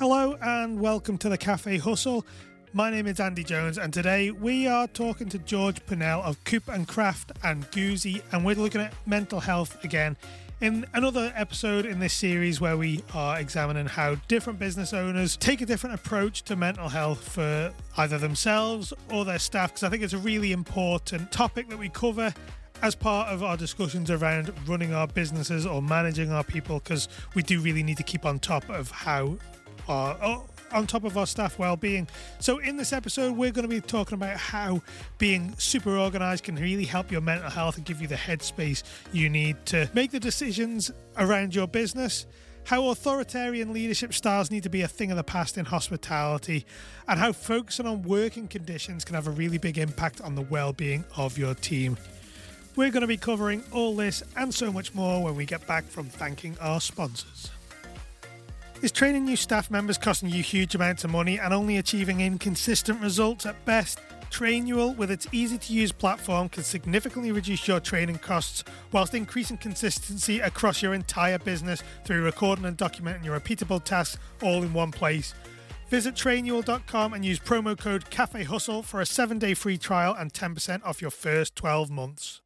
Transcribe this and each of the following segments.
Hello and welcome to the Cafe Hustle. My name is Andy Jones, and today we are talking to George Purnell of Koop and Kraft and Goozie, and we're looking at mental health again in another episode in this series where we are examining how different business owners take a different approach to mental health for either themselves or their staff, because I think it's a really important topic that we cover as part of our discussions around running our businesses or managing our people, because we do really need to keep on top of how Oh, on top of our staff well-being. So in this episode we're going to be talking about how being super organized can really help your mental health and give you the headspace you need to make the decisions around your business. How authoritarian leadership styles need to be a thing of the past in hospitality, and how focusing on working conditions can have a really big impact on the well being of your team. We're going to be covering all this and so much more when we get back from thanking our sponsors. Is training new staff members costing you huge amounts of money and only achieving inconsistent results at best? Trainual, with its easy to use platform, can significantly reduce your training costs whilst increasing consistency across your entire business through recording and documenting your repeatable tasks all in one place. Visit trainual.com and use promo code Cafe Hustle for a seven day free trial and 10% off your first 12 months.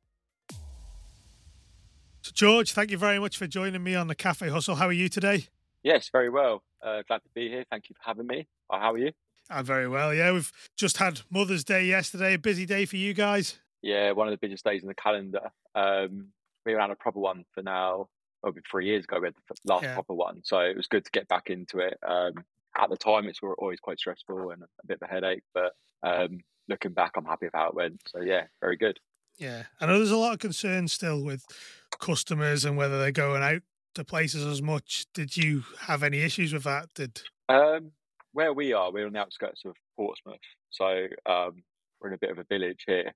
So, George, thank you very much for joining me on the Cafe Hustle. How are you today? Yes, very well. Uh, glad to be here. Thank you for having me. Uh, how are you? I'm very well. Yeah, we've just had Mother's Day yesterday. A busy day for you guys. Yeah, one of the busiest days in the calendar. Um, we ran a proper one for now. Over three years ago, we had the last yeah. proper one, so it was good to get back into it. Um, at the time, it's always quite stressful and a bit of a headache, but um, looking back, I'm happy with how it went. So yeah, very good. Yeah, I know there's a lot of concern still with customers and whether they're going out to places as much. Did you have any issues with that? Did um, where we are, we're on the outskirts of Portsmouth, so um, we're in a bit of a village here,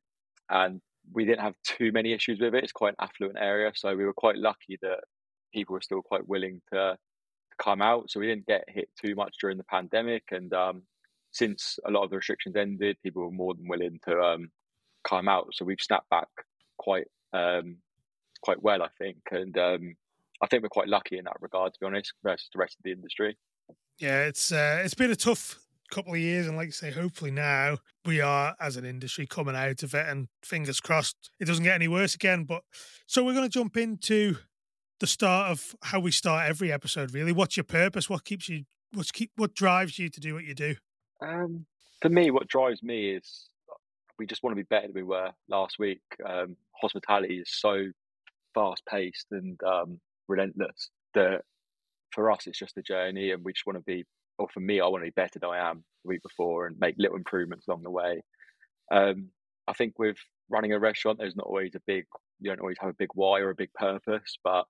and we didn't have too many issues with it. It's quite an affluent area, so we were quite lucky that people were still quite willing to, to come out. So we didn't get hit too much during the pandemic, and um, since a lot of the restrictions ended, people were more than willing to um, come out. So we've snapped back quite um, quite well, I think, and um, I think we're quite lucky in that regard, to be honest, versus the rest of the industry. Yeah, it's uh, it's been a tough couple of years, and like you say, hopefully now we are as an industry coming out of it, and fingers crossed it doesn't get any worse again. But so we're going to jump into the start of how we start every episode. Really, what's your purpose? What keeps you? What's keep? What drives you to do what you do? Um, for me, what drives me is we just want to be better than we were last week. Um, hospitality is so fast paced and um, relentless that for us it's just a journey and we just want to be or for me I want to be better than I am the week before and make little improvements along the way. Um, I think with running a restaurant there's not always a big you don't always have a big why or a big purpose but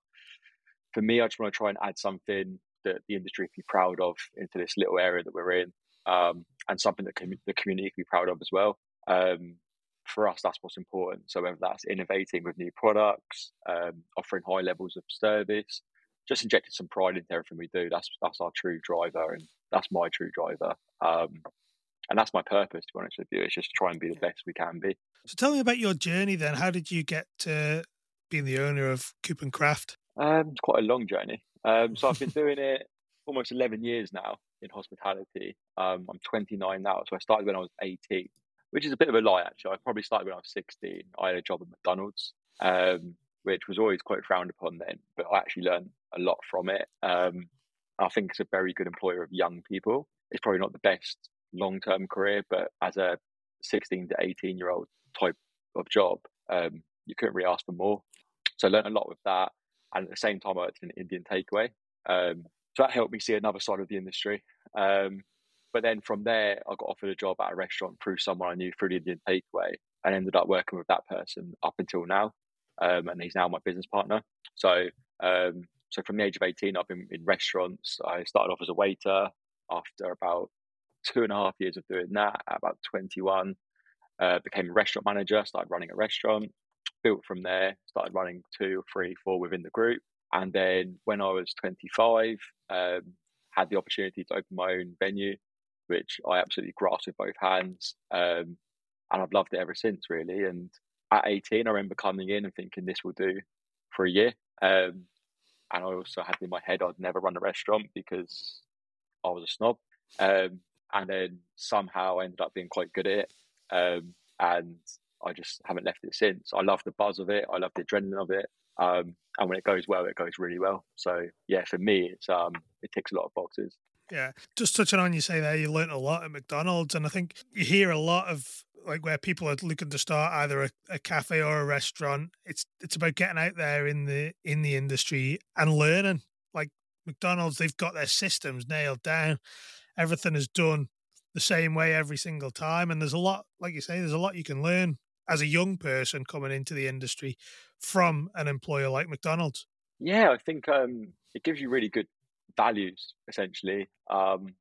for me I just want to try and add something that the industry can be proud of into this little area that we're in um, and something that com- the community can be proud of as well. Um, for us, that's what's important. So whether that's innovating with new products, um, offering high levels of service, just injecting some pride into everything we do. That's that's our true driver, and that's my true driver. Um, and that's my purpose, to be honest with you. It's just try and be the best we can be. So tell me about your journey then. How did you get to being the owner of Koop and Kraft? Um, it's quite a long journey. Um, so I've been doing it almost 11 years now in hospitality. Um, I'm 29 now, so I started when I was 18 which is a bit of a lie, actually. I probably started when I was 16. I had a job at McDonald's, um, which was always quite frowned upon then, but I actually learned a lot from it. Um, I think it's a very good employer of young people. It's probably not the best long term career, but as a 16 to 18 year old type of job, um, you couldn't really ask for more. So I learned a lot with that. And at the same time, I worked in an Indian takeaway. Um, so that helped me see another side of the industry. Um, but then from there, I got offered a job at a restaurant through someone I knew through the Indian Takeaway, and ended up working with that person up until now. Um, and he's now my business partner. So, um, so from the age of eighteen, I've been in restaurants. I started off as a waiter. After about two and a half years of doing that, at about twenty-one, uh, became a restaurant manager. Started running a restaurant. Built from there. Started running two, three, four within the group. And then when I was twenty-five, um, had the opportunity to open my own venue which I absolutely grasped with both hands. Um, and I've loved it ever since, really. And at 18, I remember coming in and thinking this will do for a year. Um, and I also had in my head I'd never run a restaurant because I was a snob. Um, and then somehow I ended up being quite good at it. Um, and I just haven't left it since. I love the buzz of it. I love the adrenaline of it. Um, and when it goes well, it goes really well. So yeah, for me, it's um, it ticks a lot of boxes. Yeah, just touching on you say there, you learned a lot at McDonald's, and I think you hear a lot of like where people are looking to start either a, a cafe or a restaurant. It's it's about getting out there in the in the industry and learning. Like McDonald's, they've got their systems nailed down. Everything is done the same way every single time, and there's a lot, like you say, there's a lot you can learn as a young person coming into the industry from an employer like McDonald's? Yeah, I think um, it gives you really good values, essentially. Um,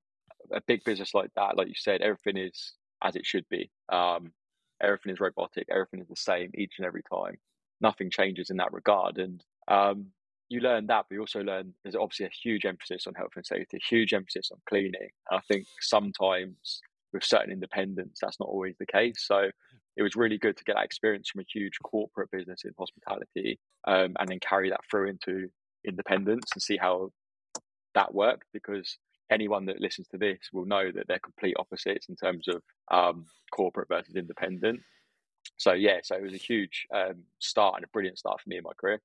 a big business like that, like you said, everything is as it should be. Um, everything is robotic, everything is the same each and every time. Nothing changes in that regard. And um, you learn that, but you also learn there's obviously a huge emphasis on health and safety, a huge emphasis on cleaning. And I think sometimes with certain independents, that's not always the case. So it was really good to get that experience from a huge corporate business in hospitality um, and then carry that through into independence and see how that worked because anyone that listens to this will know that they're complete opposites in terms of um, corporate versus independent. So yeah, so it was a huge um, start and a brilliant start for me in my career.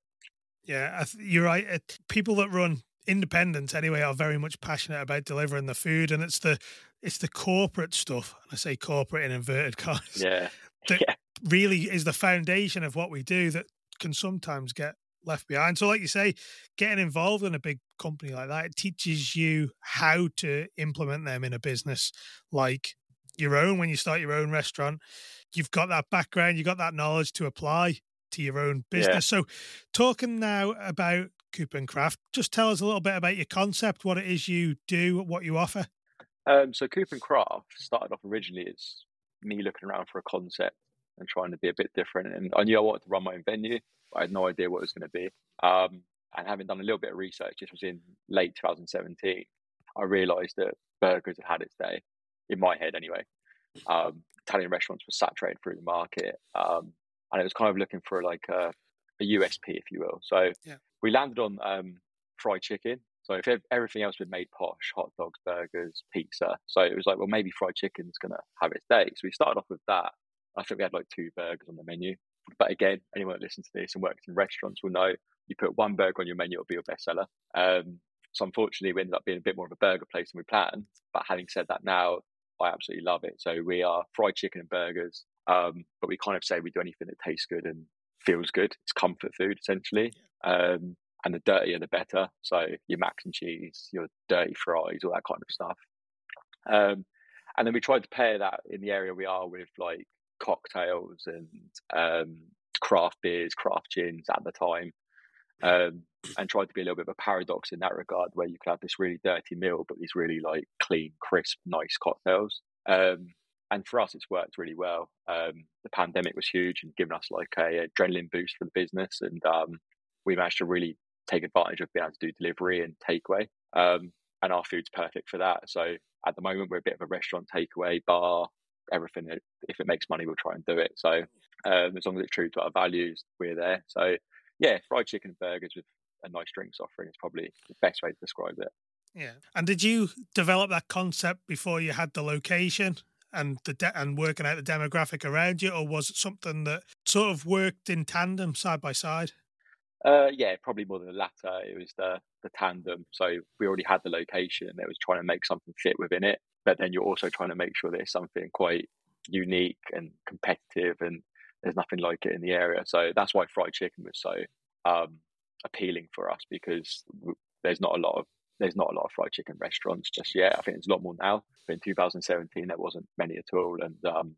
Yeah, you're right. People that run independents anyway are very much passionate about delivering the food, and it's the it's the corporate stuff. And I say corporate in inverted commas. Yeah, that yeah. really is the foundation of what we do that can sometimes get left behind. So, like you say, getting involved in a big company like that, it teaches you how to implement them in a business like your own. When you start your own restaurant, you've got that background, you've got that knowledge to apply to your own business. Yeah. So, talking now about Koop and Kraft, just tell us a little bit about your concept, what it is you do, what you offer. Um, so, Koop and Kraft started off originally as me looking around for a concept and trying to be a bit different. And I knew I wanted to run my own venue, I had no idea what it was going to be. Um, and having done a little bit of research, this was in late 2017, I realised that burgers had had its day, in my head anyway. Um, Italian restaurants were saturated through the market, um, and it was kind of looking for like a, a USP, if you will. So yeah. we landed on um, fried chicken, so if everything else had made posh, hot dogs, burgers, pizza. So it was like, well, maybe fried chicken's going to have its day. So we started off with that. I think we had like two burgers on the menu. But again, anyone that listens to this and works in restaurants will know you put one burger on your menu, it'll be your bestseller. Um, so unfortunately, we ended up being a bit more of a burger place than we planned. But having said that, now I absolutely love it. So we are fried chicken and burgers, um, but we kind of say we do anything that tastes good and feels good. It's comfort food essentially. Um, and the dirtier the better. So your mac and cheese, your dirty fries, all that kind of stuff. Um, and then we tried to pair that in the area we are with like cocktails and um, craft beers, craft gins at the time, um, and tried to be a little bit of a paradox in that regard, where you could have this really dirty meal, but these really like clean, crisp, nice cocktails. Um, and for us, it's worked really well. Um, the pandemic was huge and given us like a adrenaline boost for the business, and um, we managed to really take advantage of being able to do delivery and takeaway. Um, and our food's perfect for that. So at the moment, we're a bit of a restaurant takeaway bar. Everything, if it makes money, we'll try and do it. So um, as long as it's true to our values, we're there. So yeah, fried chicken and burgers with a nice drinks offering is probably the best way to describe it. Yeah. And did you develop that concept before you had the location? and the de- and working out the demographic around you, or was it something that sort of worked in tandem, side by side? Uh, yeah, probably more than the latter. It was the the tandem. So we already had the location. It was trying to make something fit within it, but then you're also trying to make sure there's something quite unique and competitive, and there's nothing like it in the area. So that's why fried chicken was so um, appealing for us because there's not a lot of there's not a lot of fried chicken restaurants just yet. I think there's a lot more now. But in 2017, there wasn't many at all, and um,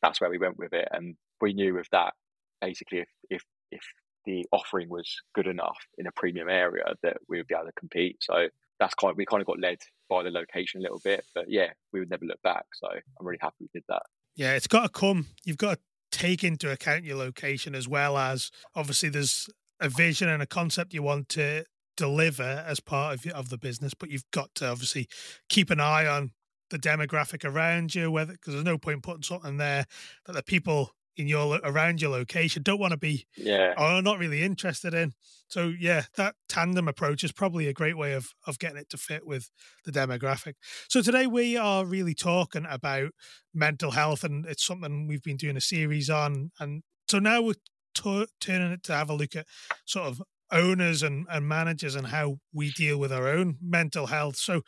that's where we went with it. And we knew with that, basically, if if if the offering was good enough in a premium area that we would be able to compete. So that's kind of, we kind of got led by the location a little bit, but yeah, we would never look back. So I'm really happy we did that. Yeah, it's got to come. You've got to take into account your location as well as obviously there's a vision and a concept you want to deliver as part of of the business, but you've got to obviously keep an eye on the demographic around you, whether because there's no point putting something there that the people in your around your location don't want to be yeah or not really interested in. So yeah, that tandem approach is probably a great way of of getting it to fit with the demographic. So today we are really talking about mental health, and it's something we've been doing a series on. And so now we're t- turning it to have a look at sort of owners and, and managers and how we deal with our own mental health. So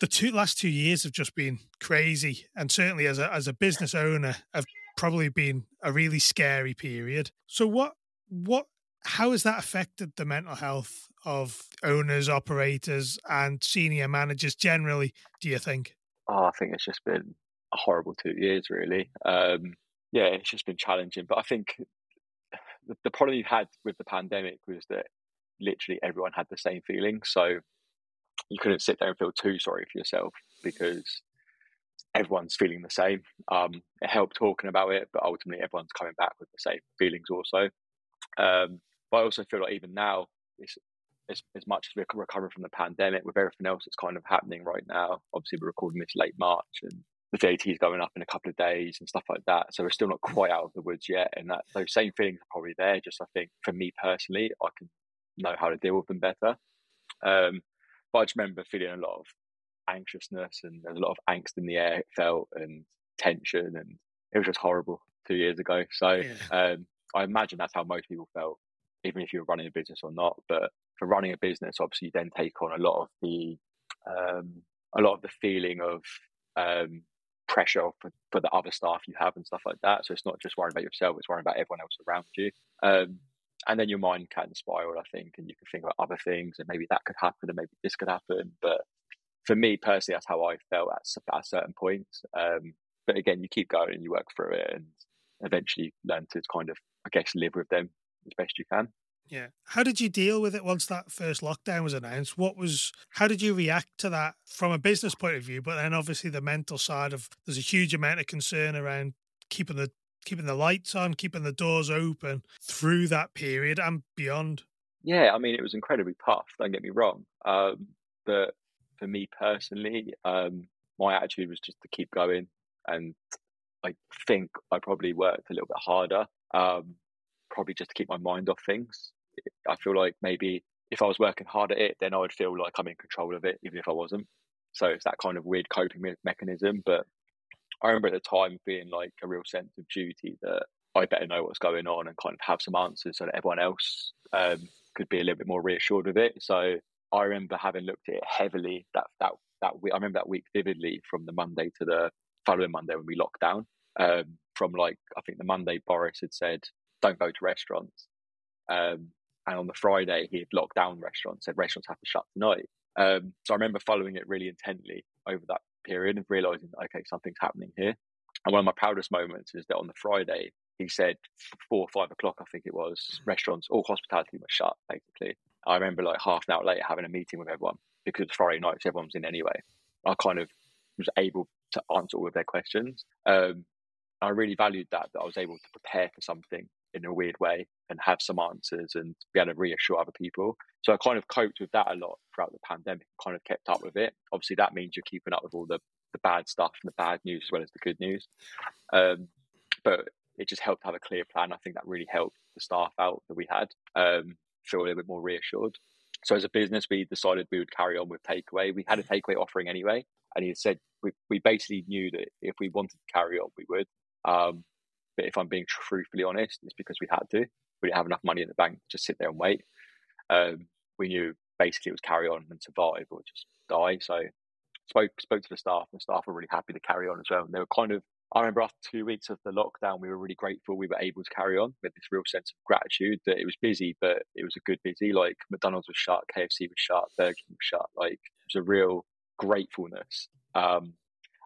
the two last two years have just been crazy, and certainly as a as a business owner, have probably been a really scary period. So what what how has that affected the mental health of owners, operators, and senior managers generally? Do you think? Oh, I think it's just been a horrible two years, really. Um, yeah, it's just been challenging. But I think the, the problem you had with the pandemic was that literally everyone had the same feeling. So you couldn't sit there and feel too sorry for yourself because everyone's feeling the same. Um, it helped talking about it, but ultimately everyone's coming back with the same feelings also. Um, but I also feel like even now, it's, as, as much as we're recovering from the pandemic, with everything else that's kind of happening right now, obviously we're recording this late March and the VAT is going up in a couple of days and stuff like that. So we're still not quite out of the woods yet. And that those same feelings are probably there. Just I think for me personally, I can know how to deal with them better. Um, but I just remember feeling a lot of anxiousness and there's a lot of angst in the air it felt and tension and it was just horrible two years ago. So yeah. um, I imagine that's how most people felt, even if you were running a business or not. But for running a business, obviously you then take on a lot of the um, a lot of the feeling of um, pressure for, for the other staff you have and stuff like that. So it's not just worrying about yourself; it's worrying about everyone else around you. Um, and then your mind can spiral, I think, and you can think about other things, and maybe that could happen, and maybe this could happen. But for me personally, that's how I felt at, at certain points. Um, but again, you keep going and you work through it, and eventually learn to kind of, I guess, live with them as best you can. Yeah. How did you deal with it once that first lockdown was announced? What was how did you react to that from a business point of view, but then obviously the mental side of there's a huge amount of concern around keeping the keeping the lights on, keeping the doors open through that period and beyond. Yeah, I mean it was incredibly tough, don't get me wrong. Um, but for me personally, um, my attitude was just to keep going and I think I probably worked a little bit harder, um, probably just to keep my mind off things. I feel like maybe if I was working hard at it, then I would feel like I'm in control of it, even if I wasn't. So it's that kind of weird coping mechanism. But I remember at the time being like a real sense of duty that I better know what's going on and kind of have some answers so that everyone else um, could be a little bit more reassured of it. So I remember having looked at it heavily that that that week. I remember that week vividly from the Monday to the following Monday when we locked down. Um, from like I think the Monday Boris had said don't go to restaurants, um, and on the Friday, he had locked down restaurants, said restaurants have to shut tonight. Um, so I remember following it really intently over that period and realizing, okay, something's happening here. And one of my proudest moments is that on the Friday, he said four or five o'clock, I think it was, restaurants, all hospitality was shut, basically. I remember like half an hour later having a meeting with everyone because Friday nights everyone's in anyway. I kind of was able to answer all of their questions. Um, I really valued that, that I was able to prepare for something in a weird way and have some answers and be able to reassure other people. So I kind of coped with that a lot throughout the pandemic, kind of kept up with it. Obviously, that means you're keeping up with all the, the bad stuff and the bad news as well as the good news. Um, but it just helped have a clear plan. I think that really helped the staff out that we had um, feel a little bit more reassured. So as a business, we decided we would carry on with takeaway. We had a takeaway offering anyway, and he said we, we basically knew that if we wanted to carry on, we would. Um, but if I'm being truthfully honest, it's because we had to. We didn't have enough money in the bank to just sit there and wait. Um, we knew basically it was carry on and survive or just die. So spoke spoke to the staff, and the staff were really happy to carry on as well. And they were kind of. I remember after two weeks of the lockdown, we were really grateful we were able to carry on with this real sense of gratitude that it was busy, but it was a good busy. Like McDonald's was shut, KFC was shut, Burger King was shut. Like it was a real gratefulness. Um,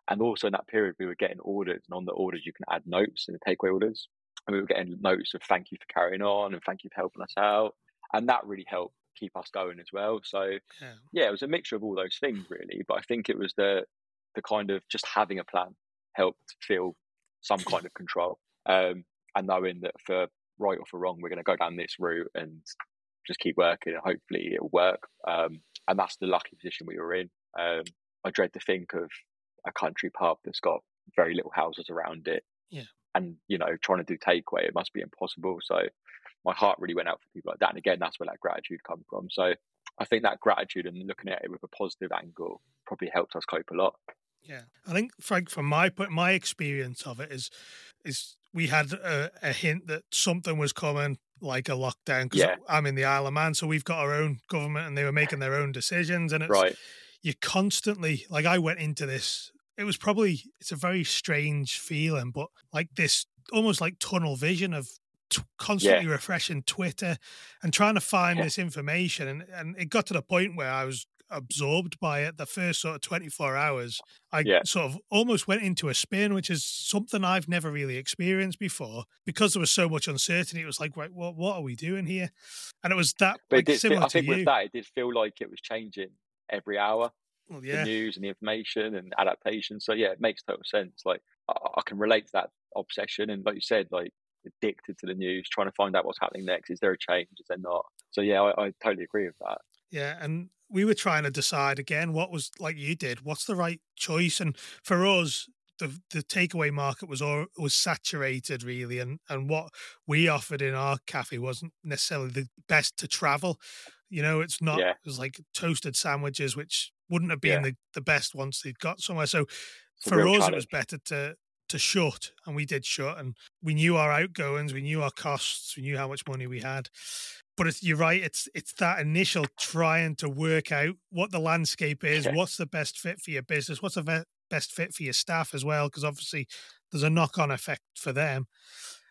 and also in that period, we were getting orders, and on the orders, you can add notes in the takeaway orders. And we were getting notes of thank you for carrying on and thank you for helping us out. And that really helped keep us going as well. So, yeah. yeah, it was a mixture of all those things, really. But I think it was the, the kind of just having a plan helped feel some kind of control. Um, and knowing that for right or for wrong, we're going to go down this route and just keep working and hopefully it'll work. Um, and that's the lucky position we were in. Um, I dread to think of a country pub that's got very little houses around it. Yeah. and you know trying to do takeaway, it must be impossible. So my heart really went out for people like that. And again, that's where that gratitude comes from. So I think that gratitude and looking at it with a positive angle probably helped us cope a lot. Yeah, I think Frank, from my point, my experience of it is, is we had a, a hint that something was coming, like a lockdown. Because Yeah. I'm in the Isle of Man, so we've got our own government, and they were making their own decisions, and it's Right. you constantly like I went into this. It was probably it's a very strange feeling, but like this almost like tunnel vision of t- constantly refreshing Twitter and trying to find Yeah. this information, and and it got to the point where I was absorbed by it the first sort of 24 hours i Yeah. sort of almost went into a spin which is something i've never really experienced before because there was so much uncertainty it was like right what, what are we doing here and it was that But like did similar I think to you with that, it did feel like it was changing every hour. well, the news and the information and adaptation. So yeah, it makes total sense. Like I, I can relate to that obsession, and like you said, like addicted to the news, trying to find out what's happening next. Is there a change? Is there not? So yeah, I, I totally agree with that. Yeah, and we were trying to decide again what was like you did. What's the right choice? And for us, the the takeaway market was all was saturated really, and and what we offered in our cafe wasn't necessarily the best to travel. You know, it's not. Yeah. It was like toasted sandwiches, which wouldn't have been Yeah. the, the best once they'd got somewhere. So It's for us, it was better to to shut, and we did shut, and we knew our outgoings, we knew our costs, we knew how much money we had. But it's, you're right; it's it's that initial trying to work out what the landscape is, Yeah. what's the best fit for your business, what's the ve- best fit for your staff as well, because obviously there's a knock on effect for them,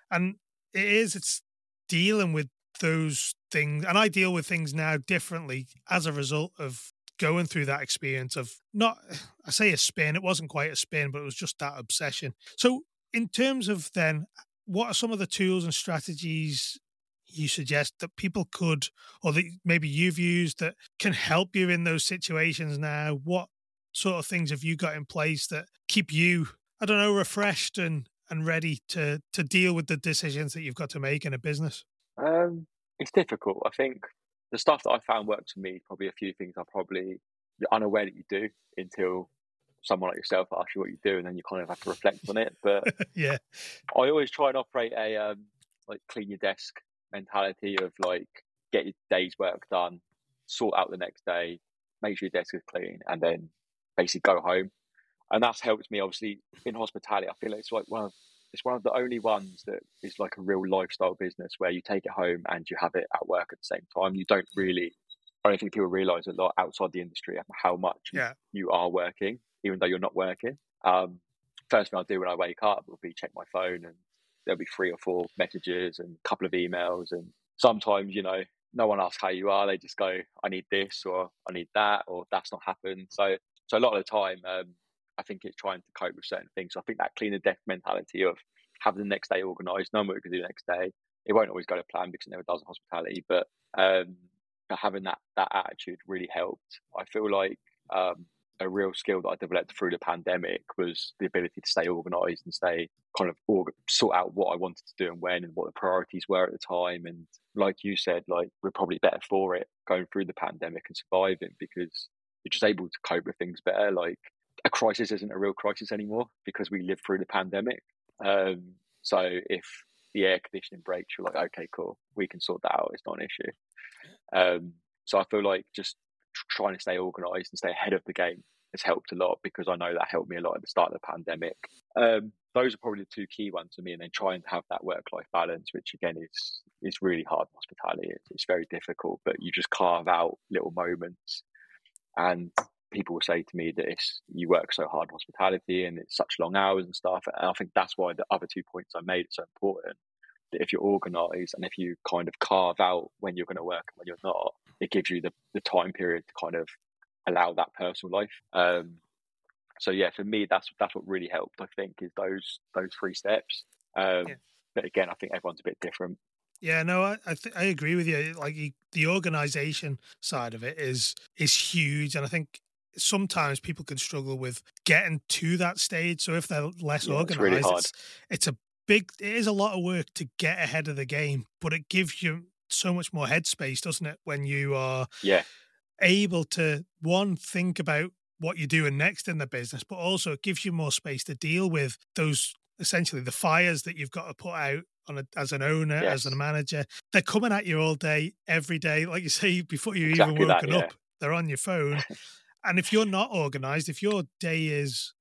and it is it's dealing with those things, and I deal with things now differently as a result of going through that experience of not I say a spin, it wasn't quite a spin, but it was just that obsession. So in terms of then what are some of the tools and strategies you suggest that people could or that maybe you've used that can help you in those situations now? What sort of things have you got in place that keep you, I don't know, refreshed and and ready to to deal with the decisions that you've got to make in a business? Um, it's difficult. I think the stuff that I found works for me. Probably a few things I probably you're unaware that you do until someone like yourself asks you what you do, and then you kind of have to reflect on it. But yeah. I always try and operate a um, like clean your desk mentality of like get your day's work done, sort out the next day, make sure your desk is clean, and then basically go home. And that's helped me obviously in hospitality. I feel like it's like one of it's one of the only ones that is like a real lifestyle business where you take it home and you have it at work at the same time. You don't really I don't think people realise a lot outside the industry how much Yeah. you are working, even though you're not working. Um, first thing I'll do when I wake up will be check my phone, and there'll be three or four messages and a couple of emails. And sometimes, you know, no one asks how you are; they just go, "I need this," or "I need that," or "That's not happened." So, so a lot of the time, um, I think it's trying to cope with certain things. So I think that clean the desk mentality of having the next day organised, knowing what we can do the next day. It won't always go to plan because it never does in hospitality, but um, having that that attitude really helped. I feel like um, a real skill that I developed through the pandemic was the ability to stay organised and stay kind of org- sort out what I wanted to do and when and what the priorities were at the time. And like you said, like we're probably better for it going through the pandemic and surviving because you're just able to cope with things better. Like a crisis isn't a real crisis anymore because we lived through the pandemic. Um, so if the air conditioning breaks, you're like, okay, cool, we can sort that out. It's not an issue. Um, so I feel like just trying to stay organised and stay ahead of the game has helped a lot because I know that helped me a lot at the start of the pandemic. Um, those are probably the two key ones for me, and then trying to have that work-life balance, which again is is really hard in hospitality. It's, it's very difficult, but you just carve out little moments. And people will say to me that it's, you work so hard in hospitality and it's such long hours and stuff. And I think that's why the other two points I made are so important. If you're organised and if you kind of carve out when you're going to work and when you're not, it gives you the, the time period to kind of allow that personal life. Um, so yeah, for me, that's that's what really helped. I think is those those three steps. Um, Yeah. But again, I think everyone's a bit different. Yeah, no, I I, th- I agree with you. Like you, the organization side of it is is huge, and I think sometimes people can struggle with getting to that stage. So if they're less Yeah, it's organized, really it's, it's a big. It is a lot of work to get ahead of the game, but it gives you so much more headspace, doesn't it? When you are Yeah, able to one think about what you're doing next in the business, but also it gives you more space to deal with those essentially the fires that you've got to put out on a, as an owner, Yes. as a manager. They're coming at you all day, every day. Like you say, before you Exactly even that, woken yeah. up, they're on your phone. and if you're not organized, if your day is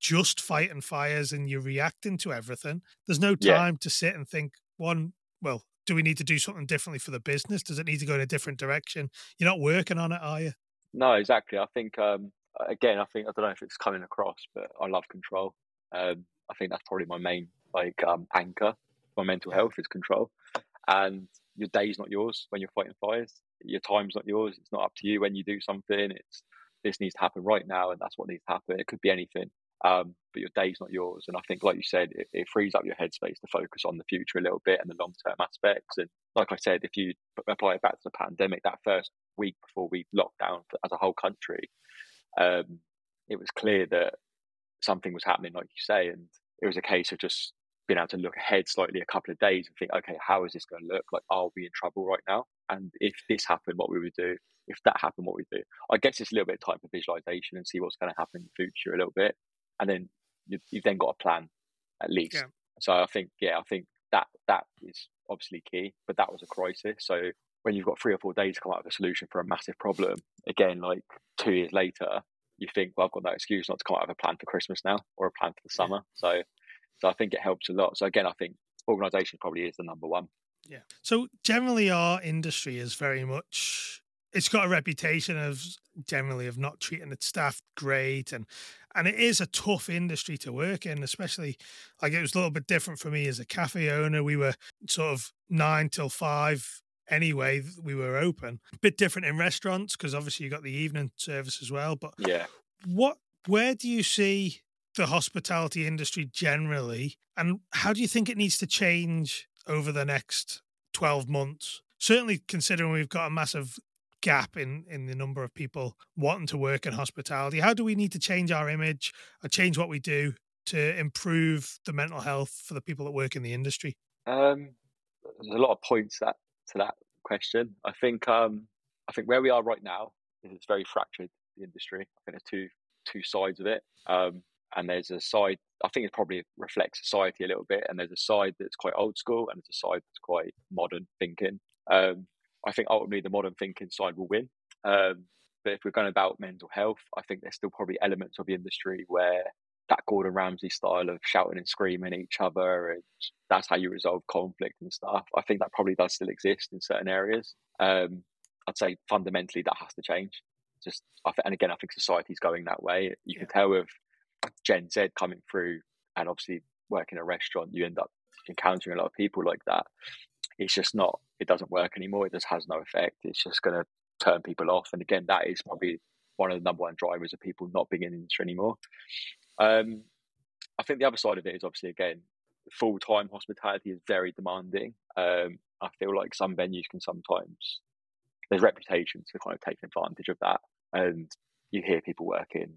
just fighting fires and you're reacting to everything, there's no Yeah. time to sit and think, one, well, do we need to do something differently for the business? Does it need to go in a different direction? You're not working on it, are you? No, exactly. I think um, again, I think I don't know if it's coming across, but I love control. Um, I think that's probably my main like um, anchor. for My mental health is control, and your day's not yours when you're fighting fires. Your time's not yours. It's not up to you when you do something. It's this needs to happen right now, and that's what needs to happen. It could be anything, um, but your day's not yours. And I think, like you said, it, it frees up your headspace to focus on the future a little bit and the long term aspects. And like I said, if you apply it back to the pandemic, that first week before we locked down as a whole country, um, it was clear that something was happening, like you say, and it was a case of just being able to look ahead slightly a couple of days and think, okay, how is this going to look? Like, are we in trouble right now? And if this happened, what we would do? If that happened, what we do? I guess it's a little bit of time for visualization and see what's going to happen in the future a little bit, and then you, you've then got a plan at least. Yeah. So I think, yeah, I think that that is obviously key, but that was a crisis. So when you've got three or four days to come up with a solution for a massive problem, again, like two years later, you think, well, I've got no excuse not to come up with a plan for Christmas now or a plan for the Yeah. summer. So, so I think it helps a lot. So again, I think organisation probably is the number one. Yeah. So generally, our industry is very much. It's got a reputation of generally of not treating its staff great, and and it is a tough industry to work in. Especially like it was a little bit different for me as a cafe owner. We were sort of nine till five anyway. We were open. A bit different in restaurants because obviously you got the evening service as well. But Yeah. what where do you see the hospitality industry generally and how do you think it needs to change over the next 12 months certainly considering we've got a massive gap in in the number of people wanting to work in hospitality how do we need to change our image or change what we do to improve the mental health for the people that work in the industry Um, there's a lot of points that to that question. I think um, I think where we are right now is it's very fractured the industry. I think there's two two sides of it, um, and there's a side. I think it probably reflects society a little bit, and there's a side that's quite old school, and there's a side that's quite modern thinking. Um, I think ultimately the modern thinking side will win. Um, but if we're going about mental health, I think there's still probably elements of the industry where that Gordon Ramsay style of shouting and screaming at each other, and that's how you resolve conflict and stuff. I think that probably does still exist in certain areas. Um, I'd say fundamentally that has to change. Just, I th- and again, I think society's going that way. You Yeah. can tell with Gen Z coming through, and obviously working in a restaurant, you end up encountering a lot of people like that. It's just not. It doesn't work anymore. It just has no effect. It's just going to turn people off. And again, that is probably one of the number one drivers of people not being in the industry anymore. Um, I think the other side of it is obviously again, full time hospitality is very demanding. Um, I feel like some venues can sometimes there's reputations for kind of taking advantage of that, and you hear people working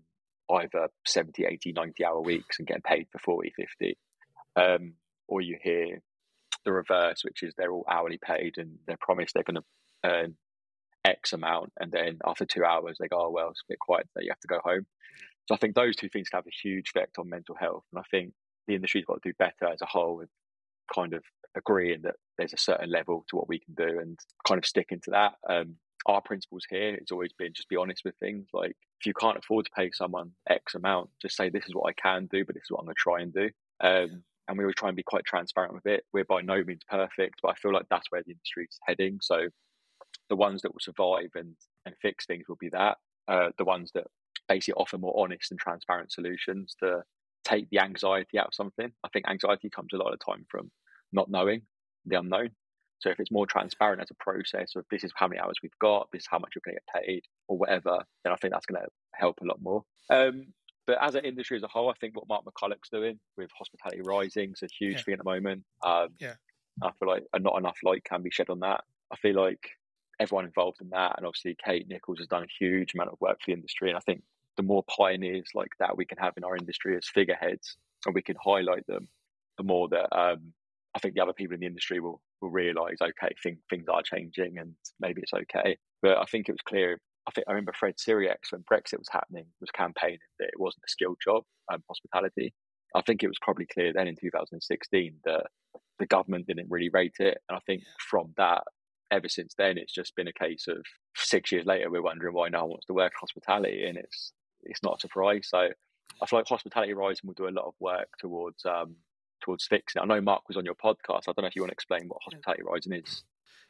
either 70, 80, 90 hour weeks and getting paid for 40, 50. Um, or you hear the reverse, which is they're all hourly paid and they're promised they're going to earn X amount, and then after two hours they go, "Oh well, it's a bit quiet, so you have to go home." So I think those two things can have a huge effect on mental health, and I think the industry's got to do better as a whole with kind of agreeing that there's a certain level to what we can do and kind of sticking to that. Um, our principles here it's always been just be honest with things. Like if you can't afford to pay someone X amount, just say this is what I can do, but this is what I'm going to try and do. Um, and we always try and be quite transparent with it. We're by no means perfect, but I feel like that's where the industry is heading. So the ones that will survive and, and fix things will be that. Uh, the ones that basically offer more honest and transparent solutions to take the anxiety out of something. I think anxiety comes a lot of time from not knowing the unknown. So if it's more transparent as a process of this is how many hours we've got, this is how much you're going to get paid, or whatever, then I think that's going to help a lot more. Um, but as an industry as a whole, I think what Mark McCulloch's doing with Hospitality Rising is a huge Yeah. thing at the moment. Um, Yeah. I feel like not enough light can be shed on that. I feel like everyone involved in that, and obviously Kate Nicholls has done a huge amount of work for the industry. And I think the more pioneers like that we can have in our industry as figureheads, and we can highlight them, the more that um, I think the other people in the industry will will realise, okay, thing, things are changing, and maybe it's okay. But I think it was clear. I think I remember Fred Sirieix when Brexit was happening was campaigning that it wasn't a skilled job, um, hospitality, I think it was probably clear then in 2016 that the government didn't really rate it. And I think from that, ever since then, it's just been a case of six years later, we're wondering why no one wants to work hospitality, and it's it's not a surprise. So I feel like Hospitality Rising will do a lot of work towards um, towards fixing. It. I know Mark was on your podcast. I don't know if you want to explain what Hospitality Rising is.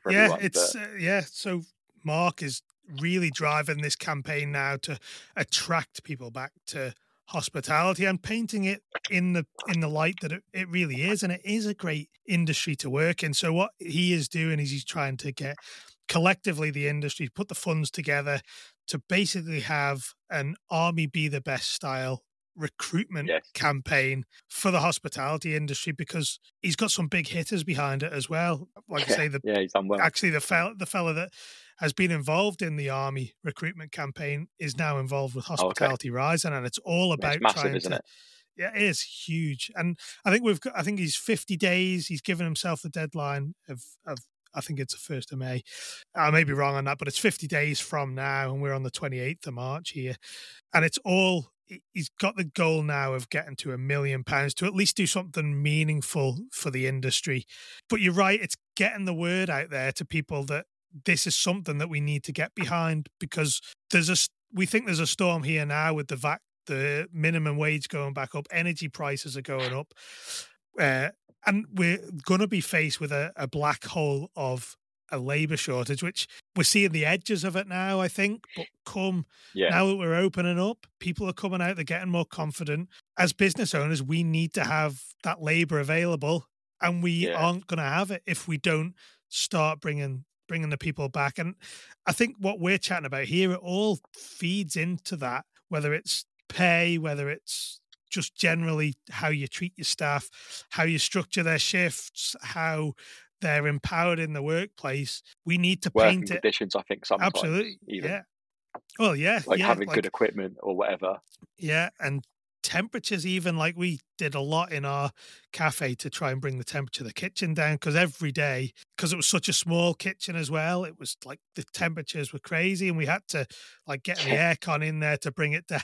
yeah, everyone, it's uh, yeah. So Mark is really driving this campaign now to attract people back to hospitality and painting it in the in the light that it, it really is and it is a great industry to work in so what he is doing is he's trying to get collectively the industry put the funds together to basically have an army be the best style recruitment yes. campaign for the hospitality industry because he's got some big hitters behind it as well. Like yeah. I say, the yeah, he's done well. actually the fella the fella that has been involved in the army recruitment campaign is now involved with Hospitality oh, okay. Rising, and it's all about it's massive, trying isn't to. It? Yeah, it is huge, and I think we've got. I think he's fifty days. He's given himself the deadline of of I think it's the first of May. I may be wrong on that, but it's 50 days from now, and we're on the 28th of March here. And it's all he's got the goal now of getting to a million pounds to at least do something meaningful for the industry. But you're right, it's getting the word out there to people that this is something that we need to get behind because there's a we think there's a storm here now with the vac the minimum wage going back up, energy prices are going up. Uh, and we're going to be faced with a, a black hole of a labour shortage, which we're seeing the edges of it now, I think. But come yeah. now that we're opening up, people are coming out, they're getting more confident. As business owners, we need to have that labour available, and we yeah. aren't going to have it if we don't start bringing bringing the people back. And I think what we're chatting about here, it all feeds into that, whether it's pay, whether it's just generally how you treat your staff, how you structure their shifts, how they're empowered in the workplace. We need to Working paint it. conditions, I think, sometimes. Absolutely. Even. Yeah. Well, yeah. Like yeah, having like, good equipment or whatever. Yeah. And temperatures, even like we did a lot in our cafe to try and bring the temperature of the kitchen down because every day, because it was such a small kitchen as well, it was like the temperatures were crazy and we had to like get the aircon in there to bring it down.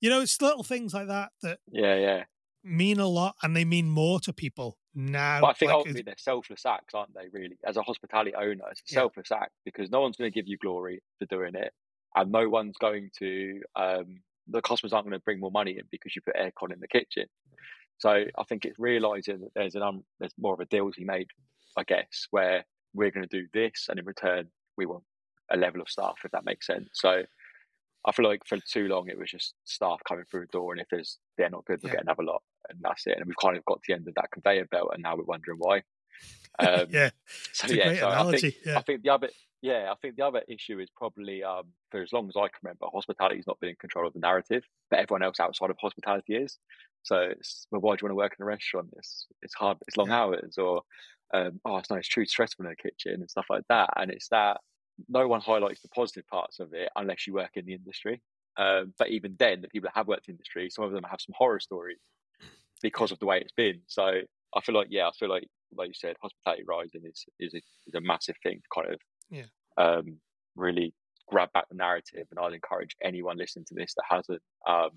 You know, it's little things like that that yeah, yeah, mean a lot and they mean more to people now. But I think like, ultimately they're selfless acts, aren't they? Really, as a hospitality owner, it's a Yeah. selfless act because no one's going to give you glory for doing it, and no one's going to. Um, the customers aren't going to bring more money in because you put aircon in the kitchen. So I think it's realizing that there's an um, there's more of a deal to be made, I guess, where we're going to do this, and in return we want a level of staff, if that makes sense. So I feel like for too long it was just staff coming through the door, and if there's they're not good, we'll Yeah. get another lot, and that's it. And we've kind of got to the end of that conveyor belt, and now we're wondering why. Um, yeah, so it's a yeah, great so I think yeah. I think the other yeah, I think the other issue is probably um, for as long as I can remember, hospitality's not been in control of the narrative, but everyone else outside of hospitality is. So it's well, why do you want to work in a restaurant? It's it's hard, it's long Yeah. hours, or um, oh, it's no, it's too stressful in the kitchen and stuff like that. And it's that no one highlights the positive parts of it unless you work in the industry. Um, but even then, the people that have worked in the industry, some of them have some horror stories because of the way it's been. So I feel like, yeah, I feel like, like you said, hospitality rising is is a, is a massive thing to kind of Yeah. um, really grab back the narrative. And i'll encourage anyone listening to this that hasn't um,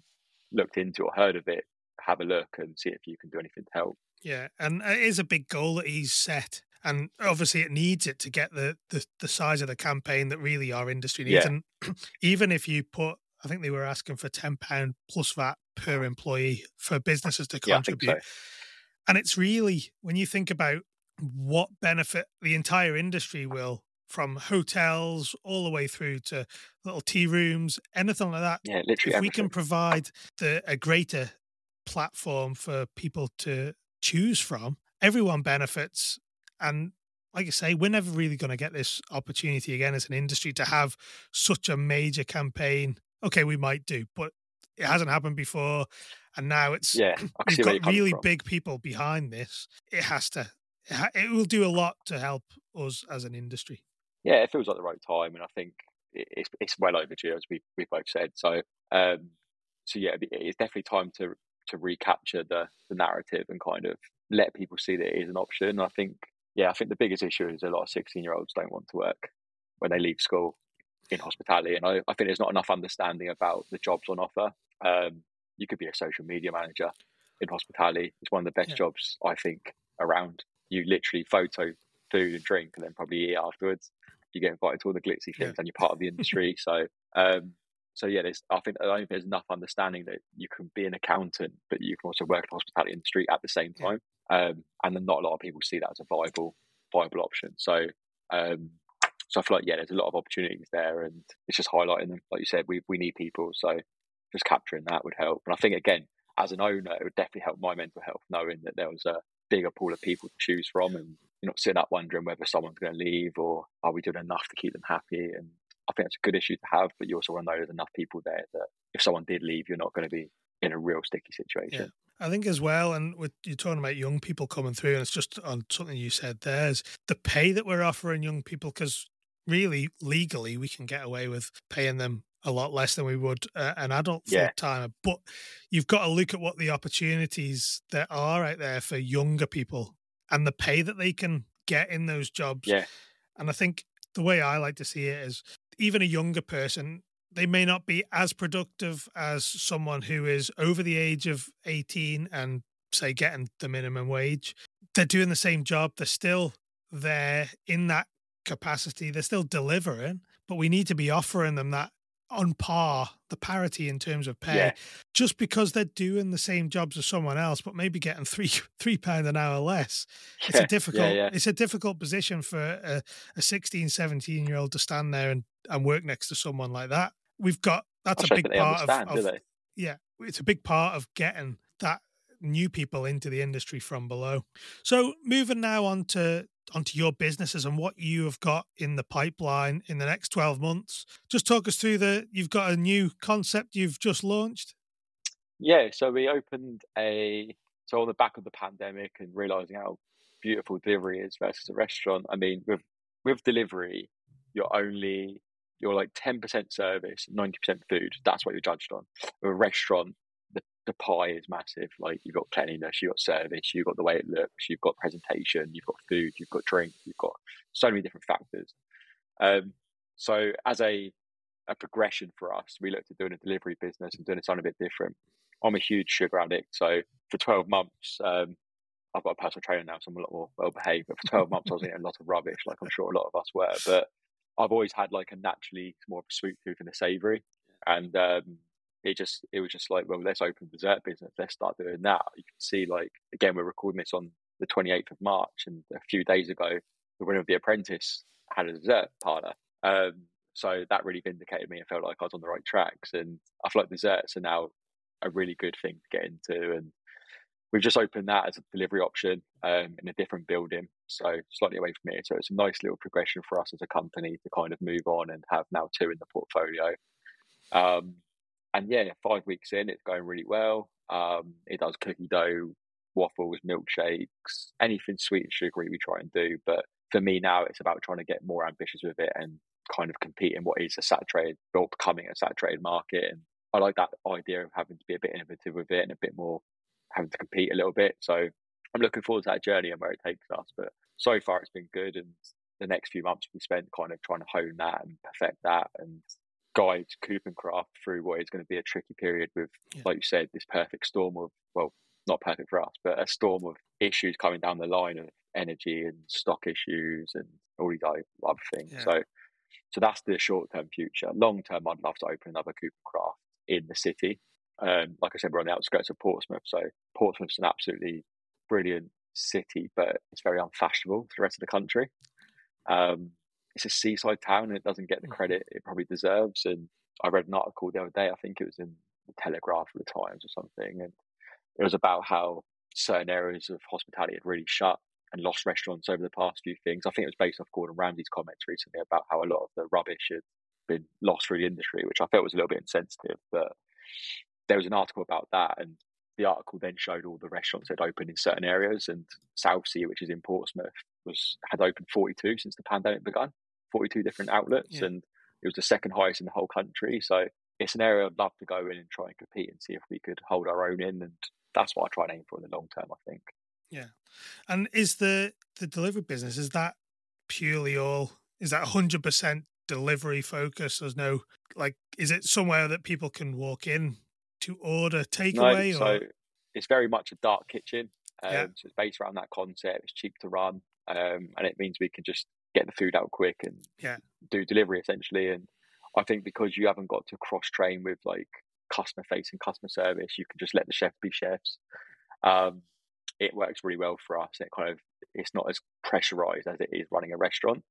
looked into or heard of it, have a look and see if you can do anything to help. Yeah, and it is a big goal that he's set, and obviously it needs it to get the the, the size of the campaign that really our industry needs. Yeah. And even if you put, I think they were asking for ten pound plus VAT per employee for businesses to Yeah, contribute, so. and it's really when you think about what benefit the entire industry will from hotels all the way through to little tea rooms, anything like that Yeah, literally if we can provide the, a greater platform for people to choose from, everyone benefits. And like I say, we're never really going to get this opportunity again as an industry to have such a major campaign. Okay, we might do, but it hasn't happened before. And now it's Yeah, we've see where you're got really from. big people behind this. It has to. It, ha- it will do a lot to help us as an industry. Yeah, it feels like the right time, and I think it's it's well overdue, as we we both said. So, um, so yeah, it's definitely time to to recapture the the narrative and kind of let people see that it is an option. And I think, yeah, I think the biggest issue is a lot of sixteen year olds don't want to work when they leave school in hospitality, and I, I think there's not enough understanding about the jobs on offer. Um, you could be a social media manager, in hospitality. It's one of the best yeah. jobs I think around. You literally photo food and drink, and then probably eat afterwards. You get invited to all the glitzy things, yeah. and you're part of the industry. so, um, so yeah, there's, I think I don't think there's enough understanding that you can be an accountant, but you can also work in the hospitality industry at the same time. Yeah. Um, and then not a lot of people see that as a viable viable option. So, um, so I feel like yeah, there's a lot of opportunities there, and it's just highlighting them. Like you said, we we need people, so just capturing that would help. And I think again, as an owner, it would definitely help my mental health knowing that there was a bigger pool of people to choose from, and you're not sitting up wondering whether someone's going to leave or are we doing enough to keep them happy. And I think it's a good issue to have, but you also want to know there's enough people there that if someone did leave, you're not going to be in a real sticky situation. Yeah. I think as well, and with you're talking about young people coming through, and it's just on something you said there's the pay that we're offering young people because really legally we can get away with paying them a lot less than we would uh, an adult full yeah. timer. But you've got to look at what the opportunities there are out there for younger people and the pay that they can get in those jobs. Yeah. And I think the way I like to see it is even a younger person, they may not be as productive as someone who is over the age of 18 and say getting the minimum wage. They're doing the same job. They're still there in that capacity. They're still delivering, but we need to be offering them that on par, the parity in terms of pay, yeah. just because they're doing the same jobs as someone else, but maybe getting three three pound an hour less. Yeah. It's a difficult yeah, it's a difficult position for a, a 16, 17 year old to stand there and, and work next to someone like that. We've got that's a big part of, of yeah, it's a big part of getting that new people into the industry from below. So moving now on to onto your businesses and what you have got in the pipeline in the next 12 months. Just talk us through the you've got a new concept you've just launched. Yeah, so we opened a so on the back of the pandemic and realizing how beautiful delivery is versus a restaurant. I mean, with with delivery, you're only you're like 10% service, 90% food. That's what you're judged on. With a restaurant, the pie is massive. Like you've got cleanliness, you've got service, you've got the way it looks, you've got presentation, you've got food, you've got drink, you've got so many different factors. Um, so as a a progression for us, we looked at doing a delivery business and doing something a bit different. I'm a huge sugar addict, so for 12 months, um, I've got a personal trainer now, so I'm a lot more well behaved. But for 12 months, I was eating a lot of rubbish, like I'm sure a lot of us were. But I've always had like a naturally more of a sweet tooth and a savoury, and um, it just it was just like, well, let's open dessert business. Let's start doing that. You can see, like, again, we're recording this on the 28th of March, and a few days ago, the winner of The Apprentice had a dessert parlor. Um, so that really vindicated me. I felt like I was on the right tracks, and I feel like desserts are now a really good thing to get into. And we've just opened that as a delivery option um, in a different building, so slightly away from here. So it's a nice little progression for us as a company to kind of move on and have now two in the portfolio. Um, and yeah, five weeks in, it's going really well. Um, it does cookie dough, waffles, milkshakes, anything sweet and sugary we try and do. But for me now, it's about trying to get more ambitious with it and kind of compete in what is a saturated or becoming a saturated market. And I like that idea of having to be a bit innovative with it and a bit more having to compete a little bit. So I'm looking forward to that journey and where it takes us. But so far, it's been good. And the next few months we spent kind of trying to hone that and perfect that and guide Koop and Kraft through what is going to be a tricky period with, yeah. like you said, this perfect storm of, well, not perfect for us, but a storm of issues coming down the line of energy and stock issues and all these other things. Yeah. So, so that's the short term future. Long term, I'd love to open another Koop and Kraft in the city. Um, like I said, we're on the outskirts of Portsmouth, so Portsmouth's an absolutely brilliant city, but it's very unfashionable to the rest of the country. Um, it's a seaside town and it doesn't get the mm-hmm. credit it probably deserves. And I read an article the other day, I think it was in the Telegraph or the Times or something, and it was about how certain areas of hospitality had really shut and lost restaurants over the past few things. I think it was based off Gordon Ramsay's comments recently about how a lot of the rubbish had been lost through the industry, which I felt was a little bit insensitive. But there was an article about that, and the article then showed all the restaurants that had opened in certain areas, and Southsea, which is in Portsmouth, was had opened 42 since the pandemic began. 42 different outlets, yeah. and it was the second highest in the whole country. So it's an area I'd love to go in and try and compete and see if we could hold our own in, and that's what I try and aim for in the long term. I think. Yeah, and is the the delivery business is that purely all is that 100 percent delivery focus? There's no like, is it somewhere that people can walk in to order takeaway? No, so it's very much a dark kitchen. Um, Yeah. So it's based around that concept. It's cheap to run, um, and it means we can just get the food out quick and Yeah. do delivery essentially. And I think because you haven't got to cross train with like customer facing customer service, you can just let the chefs be chefs. Um, it works really well for us. It kind of it's not as pressurized as it is running a restaurant.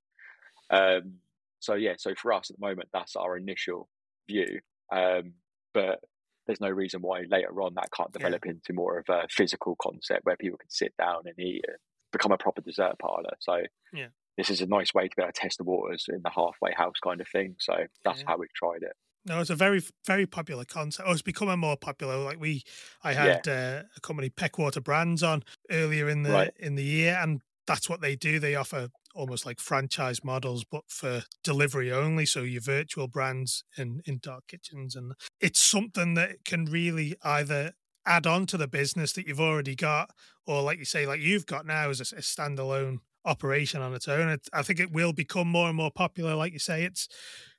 Um, so yeah, so for us at the moment, that's our initial view. Um, but there's no reason why later on that can't Yeah. develop into more of a physical concept where people can sit down and eat and become a proper dessert parlor. So Yeah. This is a nice way to be able to test the waters in the halfway house kind of thing. So that's Yeah. how we've tried it. No, it's a very, very popular concept. Oh, it's becoming more popular. Like we, I had uh, a company, Peckwater Brands, on earlier in the Right. in the year, and that's what they do. They offer almost like franchise models, but for delivery only. So your virtual brands in in dark kitchens, and it's something that can really either add on to the business that you've already got, or like you say, like you've got now as a, a standalone operation on its own. It, I think it will become more and more popular. Like you say, it's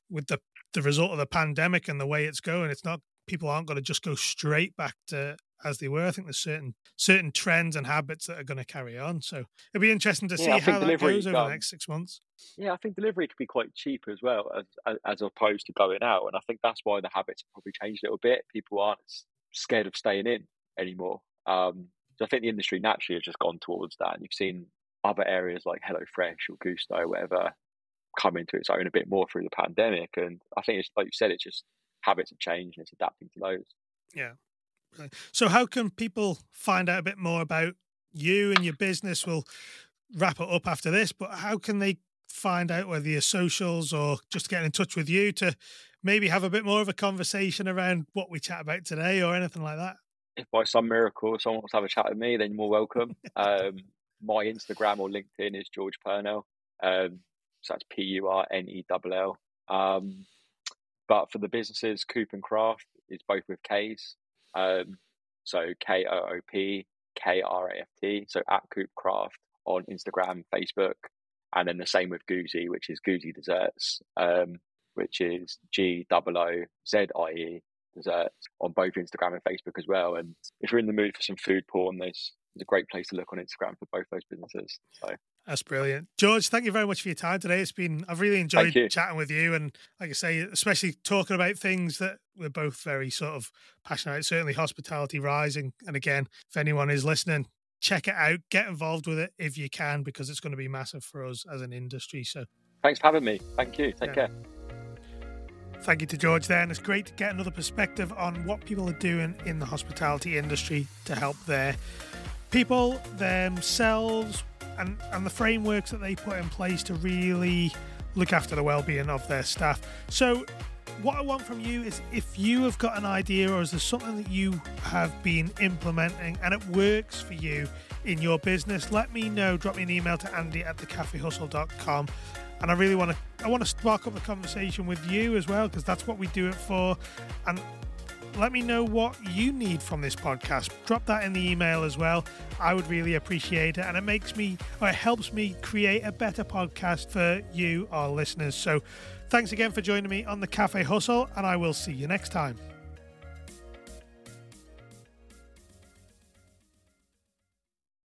with the the result of the pandemic and the way it's going, it's not people aren't going to just go straight back to as they were. I think there's certain certain trends and habits that are going to carry on. So it'll be interesting to Yeah, see how that goes over the next six months. Yeah, I think delivery could be quite cheap as well as, as as opposed to going out, and I think that's why the habits have probably changed a little bit. People aren't scared of staying in anymore. Um, so I think the industry naturally has just gone towards that, and you've seen other areas like HelloFresh or Gousto, whatever, come into its own a bit more through the pandemic. And I think it's like you said, it's just habits have changed and it's adapting to those. Yeah. So how can people find out a bit more about you and your business? We'll wrap it up after this, but how can they find out whether your socials or just get in touch with you to maybe have a bit more of a conversation around what we chat about today or anything like that? If by some miracle someone wants to have a chat with me, then you're more welcome. um, my Instagram or LinkedIn is George Purnell. Um, so that's P U R N E L L. Um, but for the businesses, Koop and Kraft is both with K's. Um, so K O O P K R A F T. So at Koop Kraft on Instagram, Facebook, and then the same with Goozie, which is Goozie Desserts, um, which is G O O Z I E desserts on both Instagram and Facebook as well. And if you're in the mood for some food porn, there's, a great place to look on Instagram for both those businesses. So That's brilliant. George, thank you very much for your time today. It's been, I've really enjoyed chatting with you. And like I say, especially talking about things that we're both very sort of passionate about, certainly hospitality rising. And again, if anyone is listening, check it out, get involved with it if you can, because it's going to be massive for us as an industry. So thanks for having me. Thank you. Take Yeah. care. thank you to George there. And it's great to get another perspective on what people are doing in the hospitality industry to help their people themselves and, and the frameworks that they put in place to really look after the well-being of their staff. So what I want from you is if you have got an idea or is there something that you have been implementing and it works for you in your business, let me know. Drop me an email to andy at thecafehustle.com. And I really want to I want to spark up a conversation with you as well because that's what we do it for. And let me know what you need from this podcast. Drop that in the email as well. I would really appreciate it. And it makes me, or it helps me create a better podcast for you, our listeners. So thanks again for joining me on the Cafe Hustle, and I will see you next time.